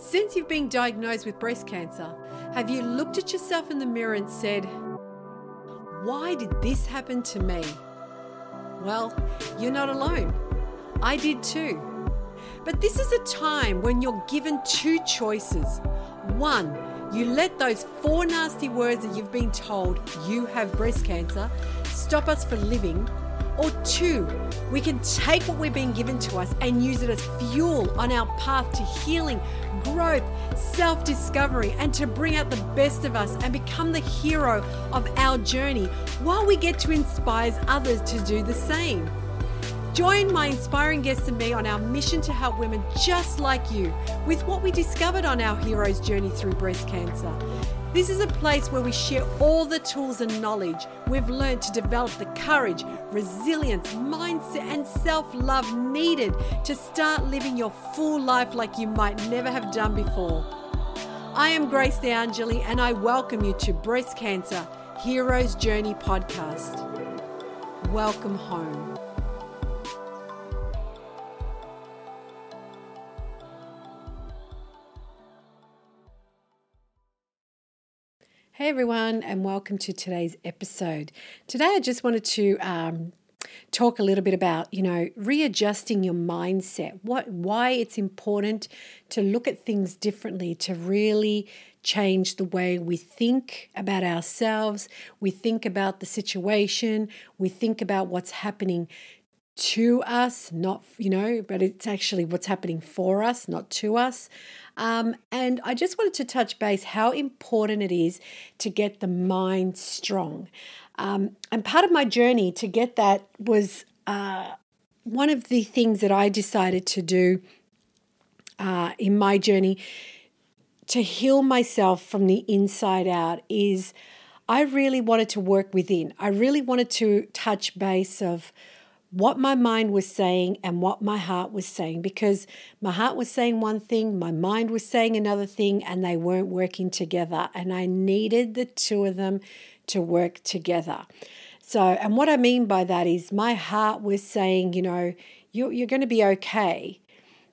Since you've been diagnosed with breast cancer, have you looked at yourself in the mirror and said, Why did this happen to me? Well, you're not alone. I did too. But this is a time when you're given two choices. One, you let those four nasty words that you've been told you have breast cancer stop us from living or two, we can take what we've been given to us and use it as fuel on our path to healing, growth, self discovery, and to bring out the best of us and become the hero of our journey while we get to inspire others to do the same. Join my inspiring guests and me on our mission to help women just like you with what we discovered on our hero's journey through breast cancer. This is a place where we share all the tools and knowledge we've learned to develop the courage, resilience, mindset, and self love needed to start living your full life like you might never have done before. I am Grace DeAngeli, and I welcome you to Breast Cancer Heroes Journey podcast. Welcome home. Hey everyone, and welcome to today's episode. Today, I just wanted to um, talk a little bit about you know readjusting your mindset. What, why it's important to look at things differently, to really change the way we think about ourselves, we think about the situation, we think about what's happening to us, not, you know, but it's actually what's happening for us, not to us. Um, and I just wanted to touch base how important it is to get the mind strong. Um, and part of my journey to get that was uh, one of the things that I decided to do uh, in my journey to heal myself from the inside out is I really wanted to work within. I really wanted to touch base of what my mind was saying and what my heart was saying because my heart was saying one thing, my mind was saying another thing, and they weren't working together. And I needed the two of them to work together. So, and what I mean by that is my heart was saying, you know, you're, you're going to be okay.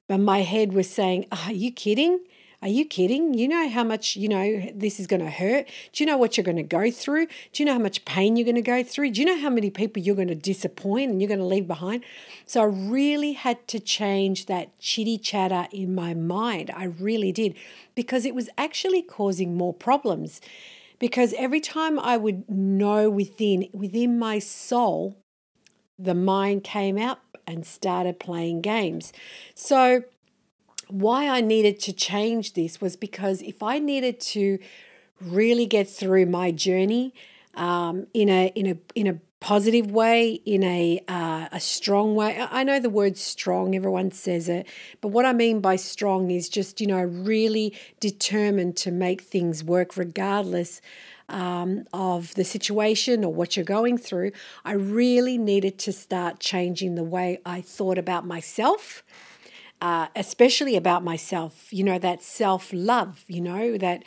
But my head was saying, Are you kidding? Are you kidding? You know how much, you know, this is going to hurt? Do you know what you're going to go through? Do you know how much pain you're going to go through? Do you know how many people you're going to disappoint and you're going to leave behind? So I really had to change that chitty chatter in my mind. I really did because it was actually causing more problems. Because every time I would know within within my soul, the mind came out and started playing games. So why I needed to change this was because if I needed to really get through my journey um, in a in a in a positive way, in a uh, a strong way. I know the word strong; everyone says it, but what I mean by strong is just you know really determined to make things work regardless. Um, of the situation or what you're going through, I really needed to start changing the way I thought about myself uh, especially about myself, you know, that self love, you know, that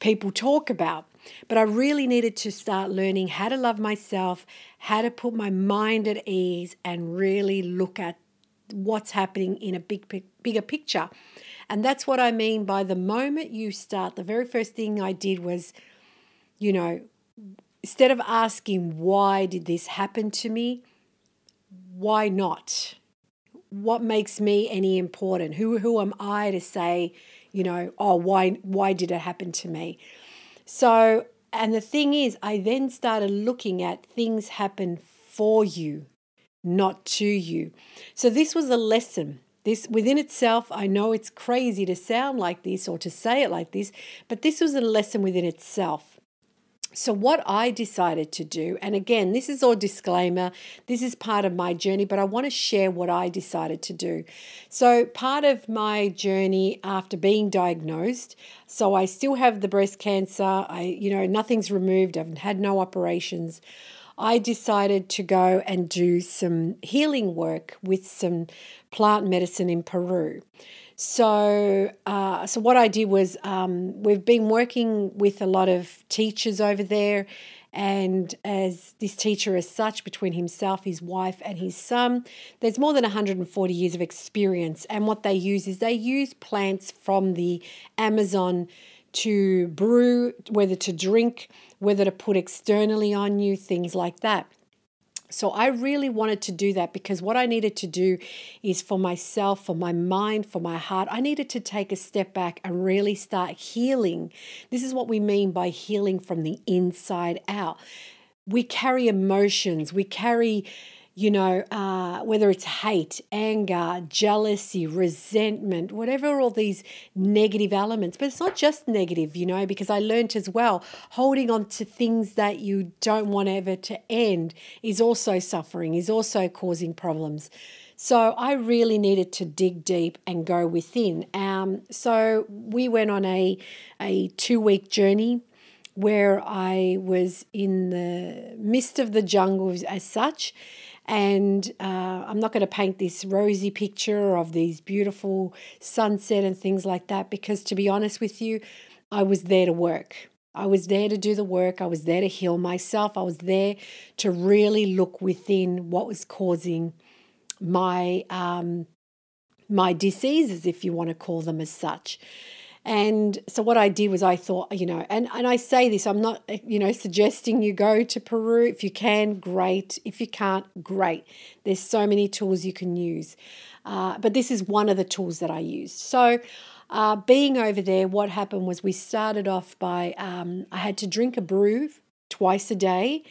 people talk about. But I really needed to start learning how to love myself, how to put my mind at ease, and really look at what's happening in a big, bigger picture. And that's what I mean by the moment you start, the very first thing I did was, you know, instead of asking, why did this happen to me? Why not? What makes me any important? Who who am I to say, you know, oh why why did it happen to me? So and the thing is, I then started looking at things happen for you, not to you. So this was a lesson. This within itself, I know it's crazy to sound like this or to say it like this, but this was a lesson within itself. So, what I decided to do, and again, this is all disclaimer, this is part of my journey, but I want to share what I decided to do. So, part of my journey after being diagnosed, so I still have the breast cancer, I, you know, nothing's removed, I've had no operations. I decided to go and do some healing work with some plant medicine in Peru. So, uh, so what I did was um, we've been working with a lot of teachers over there, And as this teacher, as such, between himself, his wife, and his son, there's more than 140 years of experience. And what they use is they use plants from the Amazon to brew, whether to drink, whether to put externally on you, things like that. So I really wanted to do that because what I needed to do is for myself, for my mind, for my heart, I needed to take a step back and really start healing. This is what we mean by healing from the inside out. We carry emotions, we carry you know, uh, whether it's hate, anger, jealousy, resentment, whatever all these negative elements. But it's not just negative, you know, because I learned as well, holding on to things that you don't want ever to end is also suffering, is also causing problems. So I really needed to dig deep and go within. Um, so we went on a, a two week journey where I was in the midst of the jungle as such and uh, I'm not going to paint this rosy picture of these beautiful sunset and things like that because, to be honest with you, I was there to work. I was there to do the work. I was there to heal myself. I was there to really look within what was causing my um, my diseases, if you want to call them as such. And so what I did was I thought, you know, and, and I say this, I'm not, you know, suggesting you go to Peru. If you can, great. If you can't, great. There's so many tools you can use. Uh, but this is one of the tools that I used. So uh, being over there, what happened was we started off by, um, I had to drink a brew twice a day.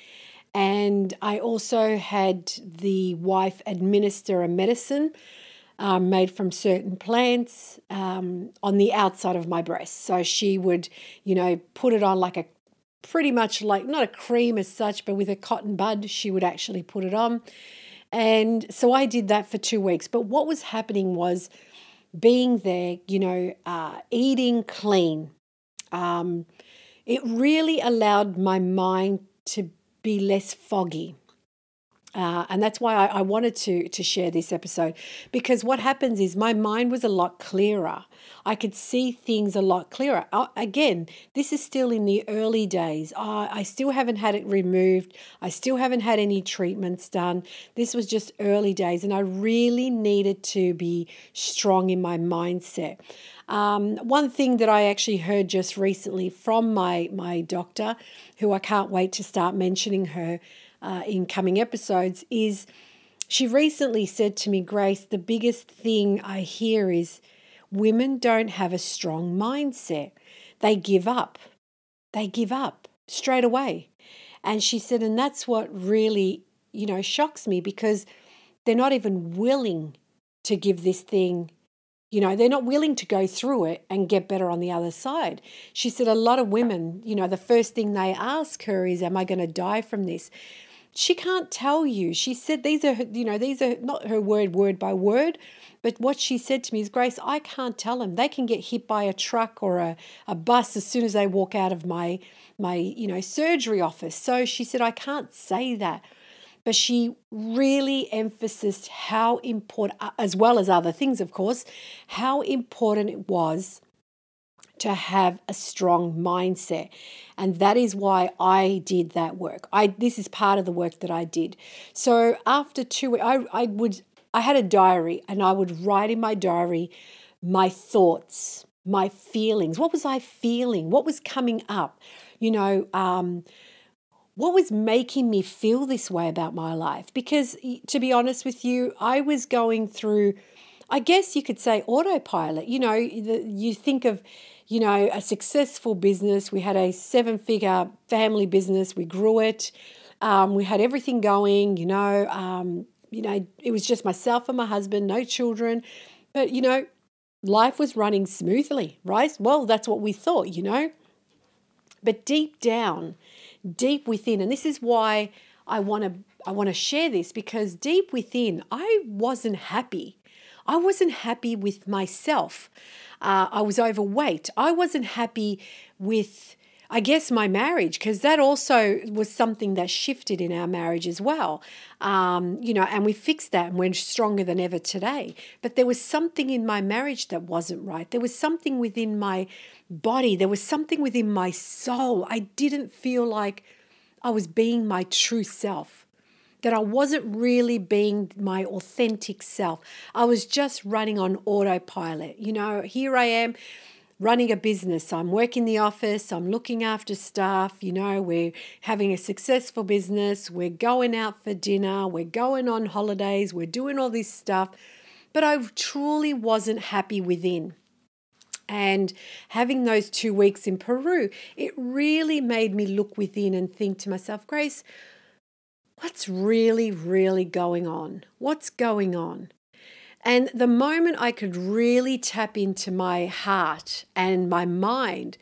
And I also had the wife administer a medicine um, made from certain plants um, on the outside of my breast. So she would, you know, put it on like a pretty much like not a cream as such, but with a cotton bud, she would actually put it on. And so I did that for two weeks. But what was happening was being there, you know, uh, eating clean. Um, it really allowed my mind to be less foggy. Uh, and that's why I, I, wanted to to share this episode because what happens is my mind was a lot clearer. I could see things a lot clearer. Uh, again, this is still in the early days. I still haven't had it removed. I still haven't had any treatments done. This was just early days, and I really needed to be strong in my mindset. Um, one thing that I actually heard just recently from my my doctor, who I can't wait to start mentioning her uh, in coming episodes is she recently said to me, Grace, the biggest thing I hear is women don't have a strong mindset. They give up. They give up straight away. And she said, and that's what really, you know, shocks me because they're not even willing to give this thing you know, they're not willing to go through it and get better on the other side. She said a lot of women, you know, the first thing they ask her is, Am I going to die from this? She can't tell you. She said these are, you know, these are not her word, word by word, but what she said to me is, Grace, I can't tell them. They can get hit by a truck or a, a bus as soon as they walk out of my, my, you know, surgery office. So she said, I can't say that. But she really emphasized how important, as well as other things, of course, how important it was to have a strong mindset. And that is why I did that work. I this is part of the work that I did. So after two I, I would I had a diary and I would write in my diary my thoughts, my feelings. What was I feeling? What was coming up? You know, um, what was making me feel this way about my life? Because to be honest with you, I was going through, I guess you could say, autopilot. You know, you think of you know, a successful business. We had a seven figure family business. We grew it. Um, we had everything going, you know. Um, you know, it was just myself and my husband, no children. But, you know, life was running smoothly, right? Well, that's what we thought, you know. But deep down, deep within, and this is why I want to I want to share this because deep within, I wasn't happy. I wasn't happy with myself. Uh, I was overweight. I wasn't happy with, I guess, my marriage because that also was something that shifted in our marriage as well. Um, you know, and we fixed that and we're stronger than ever today. But there was something in my marriage that wasn't right. There was something within my body. There was something within my soul. I didn't feel like I was being my true self, that I wasn't really being my authentic self. I was just running on autopilot. You know, here I am running a business. I'm working the office, I'm looking after staff, you know, we're having a successful business, we're going out for dinner, we're going on holidays, we're doing all this stuff. But I truly wasn't happy within. And having those two weeks in Peru, it really made me look within and think to myself, Grace, what's really, really going on? What's going on? And the moment I could really tap into my heart and my mind,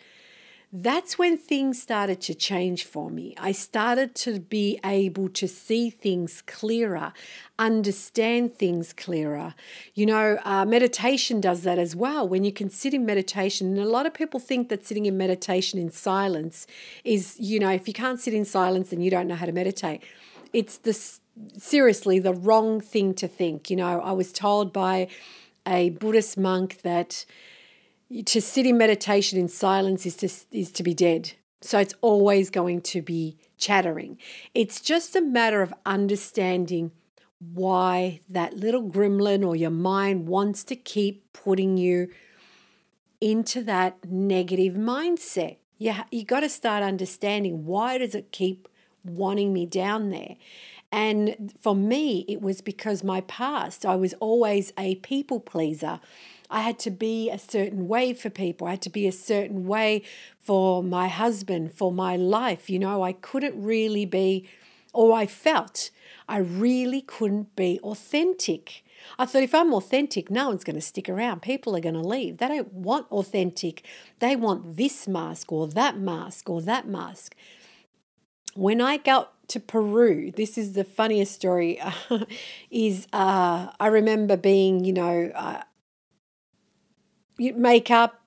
that's when things started to change for me. I started to be able to see things clearer, understand things clearer. You know, uh, meditation does that as well. When you can sit in meditation, and a lot of people think that sitting in meditation in silence is, you know, if you can't sit in silence, then you don't know how to meditate. It's the seriously the wrong thing to think. You know, I was told by a Buddhist monk that to sit in meditation in silence is to, is to be dead. So it's always going to be chattering. It's just a matter of understanding why that little gremlin or your mind wants to keep putting you into that negative mindset. You, you got to start understanding why does it keep wanting me down there? And for me, it was because my past, I was always a people pleaser. I had to be a certain way for people. I had to be a certain way for my husband, for my life. You know, I couldn't really be, or I felt I really couldn't be authentic. I thought if I'm authentic, no one's going to stick around. People are going to leave. They don't want authentic. They want this mask or that mask or that mask. When I got to Peru, this is the funniest story. is uh, I remember being, you know, uh, makeup,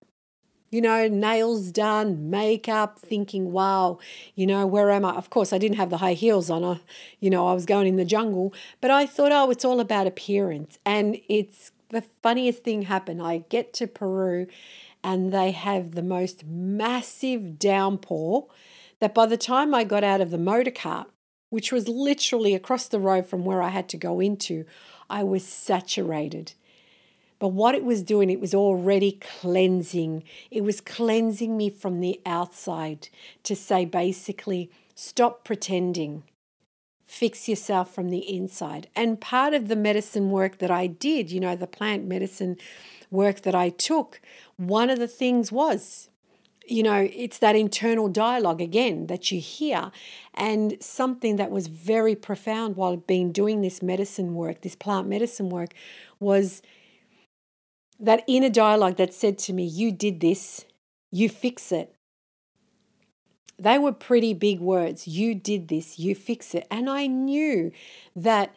you know, nails done, makeup, thinking, wow, you know, where am I? Of course, I didn't have the high heels on. I, you know, I was going in the jungle, but I thought, oh, it's all about appearance. And it's the funniest thing happened. I get to Peru and they have the most massive downpour that by the time I got out of the motor car, which was literally across the road from where I had to go into, I was saturated. But what it was doing, it was already cleansing. It was cleansing me from the outside to say basically, stop pretending, fix yourself from the inside. And part of the medicine work that I did, you know, the plant medicine work that I took, one of the things was, you know, it's that internal dialogue again that you hear. And something that was very profound while being doing this medicine work, this plant medicine work, was that inner dialogue that said to me, You did this, you fix it. They were pretty big words. You did this, you fix it. And I knew that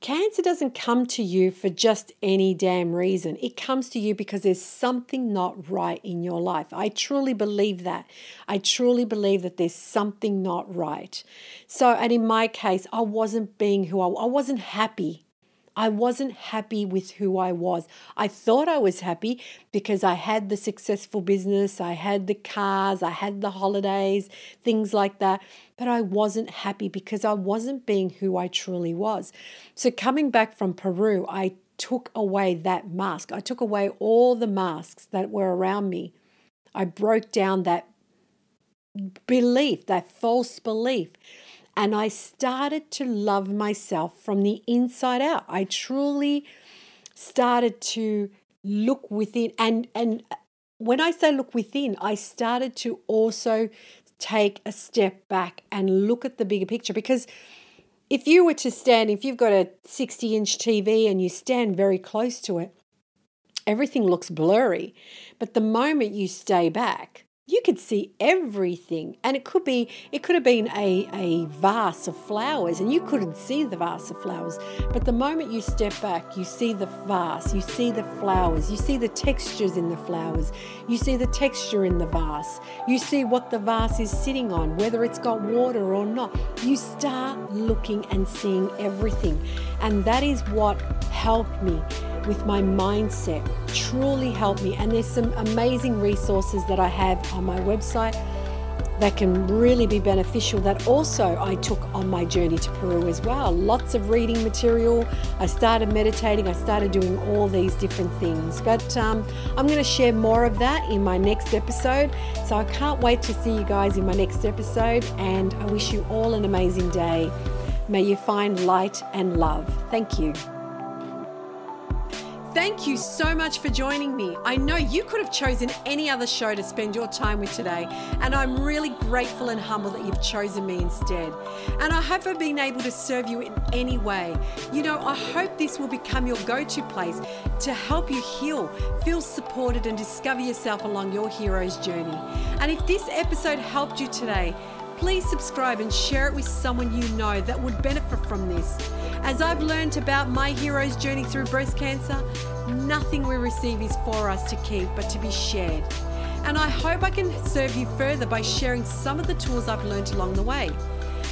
cancer doesn't come to you for just any damn reason. It comes to you because there's something not right in your life. I truly believe that. I truly believe that there's something not right. So, and in my case, I wasn't being who I, I wasn't happy I wasn't happy with who I was. I thought I was happy because I had the successful business, I had the cars, I had the holidays, things like that. But I wasn't happy because I wasn't being who I truly was. So, coming back from Peru, I took away that mask. I took away all the masks that were around me. I broke down that belief, that false belief and I started to love myself from the inside out. I truly started to look within and and when I say look within, I started to also take a step back and look at the bigger picture because if you were to stand, if you've got a 60 inch TV and you stand very close to it, everything looks blurry. But the moment you stay back, you could see everything. And it could be it could have been a, a vase of flowers and you couldn't see the vase of flowers. But the moment you step back you see the vase you see the flowers you see the textures in the flowers you see the texture in the vase you see what the vase is sitting on whether it's got water or not. You start looking and seeing everything. And that is what helped me with my mindset truly helped me. And there's some amazing resources that I have on my website that can really be beneficial that also I took on my journey to Peru as well. Lots of reading material. I started meditating. I started doing all these different things. But um, I'm going to share more of that in my next episode. So I can't wait to see you guys in my next episode. And I wish you all an amazing day. May you find light and love. Thank you. Thank you so much for joining me. I know you could have chosen any other show to spend your time with today, and I'm really grateful and humble that you've chosen me instead. And I hope I've been able to serve you in any way. You know, I hope this will become your go to place to help you heal, feel supported, and discover yourself along your hero's journey. And if this episode helped you today, please subscribe and share it with someone you know that would benefit from this. As I've learned about my hero's journey through breast cancer, nothing we receive is for us to keep but to be shared. And I hope I can serve you further by sharing some of the tools I've learned along the way.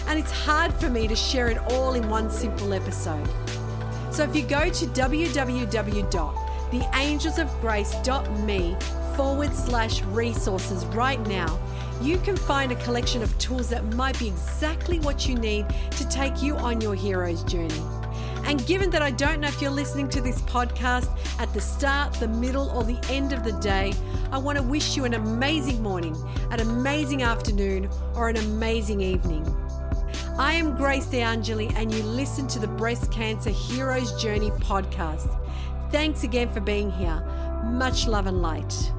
And it's hard for me to share it all in one simple episode. So if you go to www.theangelsofgrace.me forward slash resources right now, you can find a collection of tools that might be exactly what you need to take you on your hero's journey. And given that I don't know if you're listening to this podcast at the start, the middle, or the end of the day, I want to wish you an amazing morning, an amazing afternoon, or an amazing evening. I am Grace DeAngeli, and you listen to the Breast Cancer Hero's Journey podcast. Thanks again for being here. Much love and light.